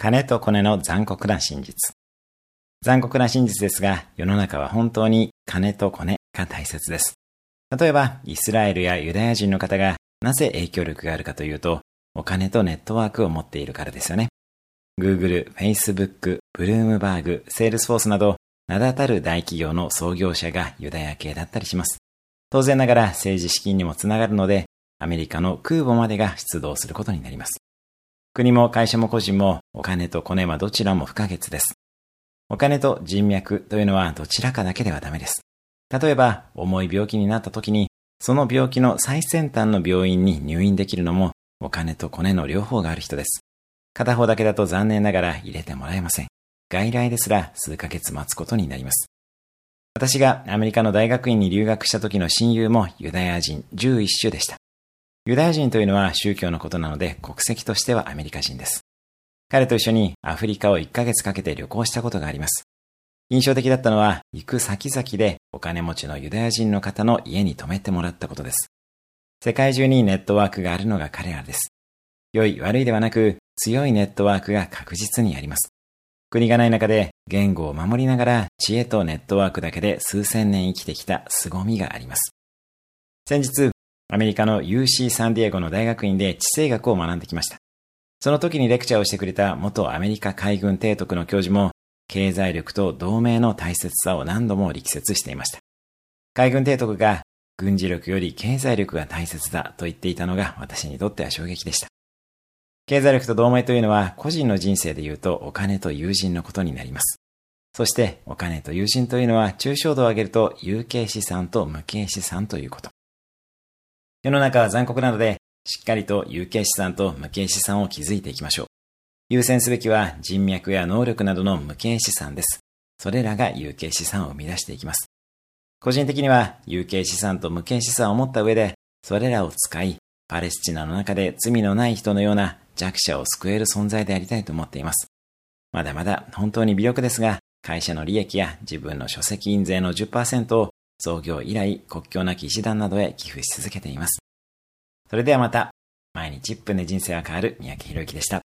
金とコネの残酷な真実。残酷な真実ですが、世の中は本当に金とコネが大切です。例えば、イスラエルやユダヤ人の方がなぜ影響力があるかというと、お金とネットワークを持っているからですよね。Google、Facebook、Bloomberg、Salesforce など、名だたる大企業の創業者がユダヤ系だったりします。当然ながら政治資金にもつながるので、アメリカの空母までが出動することになります。国も会社も個人もお金とコネはどちらも不可欠です。お金と人脈というのはどちらかだけではダメです。例えば、重い病気になった時に、その病気の最先端の病院に入院できるのも、お金とコネの両方がある人です。片方だけだと残念ながら入れてもらえません。外来ですら数ヶ月待つことになります。私がアメリカの大学院に留学した時の親友もユダヤ人11種でした。ユダヤ人というのは宗教のことなので国籍としてはアメリカ人です。彼と一緒にアフリカを1ヶ月かけて旅行したことがあります。印象的だったのは行く先々でお金持ちのユダヤ人の方の家に泊めてもらったことです。世界中にネットワークがあるのが彼らです。良い悪いではなく強いネットワークが確実にあります。国がない中で言語を守りながら知恵とネットワークだけで数千年生きてきた凄みがあります。先日、アメリカの UC サンディエゴの大学院で地政学を学んできました。その時にレクチャーをしてくれた元アメリカ海軍提督の教授も、経済力と同盟の大切さを何度も力説していました。海軍提督が軍事力より経済力が大切だと言っていたのが私にとっては衝撃でした。経済力と同盟というのは個人の人生で言うとお金と友人のことになります。そしてお金と友人というのは抽象度を上げると有形資産と無形資産ということ。世の中は残酷なので、しっかりと有形資産と無形資産を築いていきましょう。優先すべきは人脈や能力などの無形資産です。それらが有形資産を生み出していきます。個人的には有形資産と無形資産を持った上で、それらを使い、パレスチナの中で罪のない人のような弱者を救える存在でありたいと思っています。まだまだ本当に微力ですが、会社の利益や自分の書籍印税の10%を創業以来国境なき医師団などへ寄付し続けています。それではまた、毎日1分で人生が変わる三宅博之でした。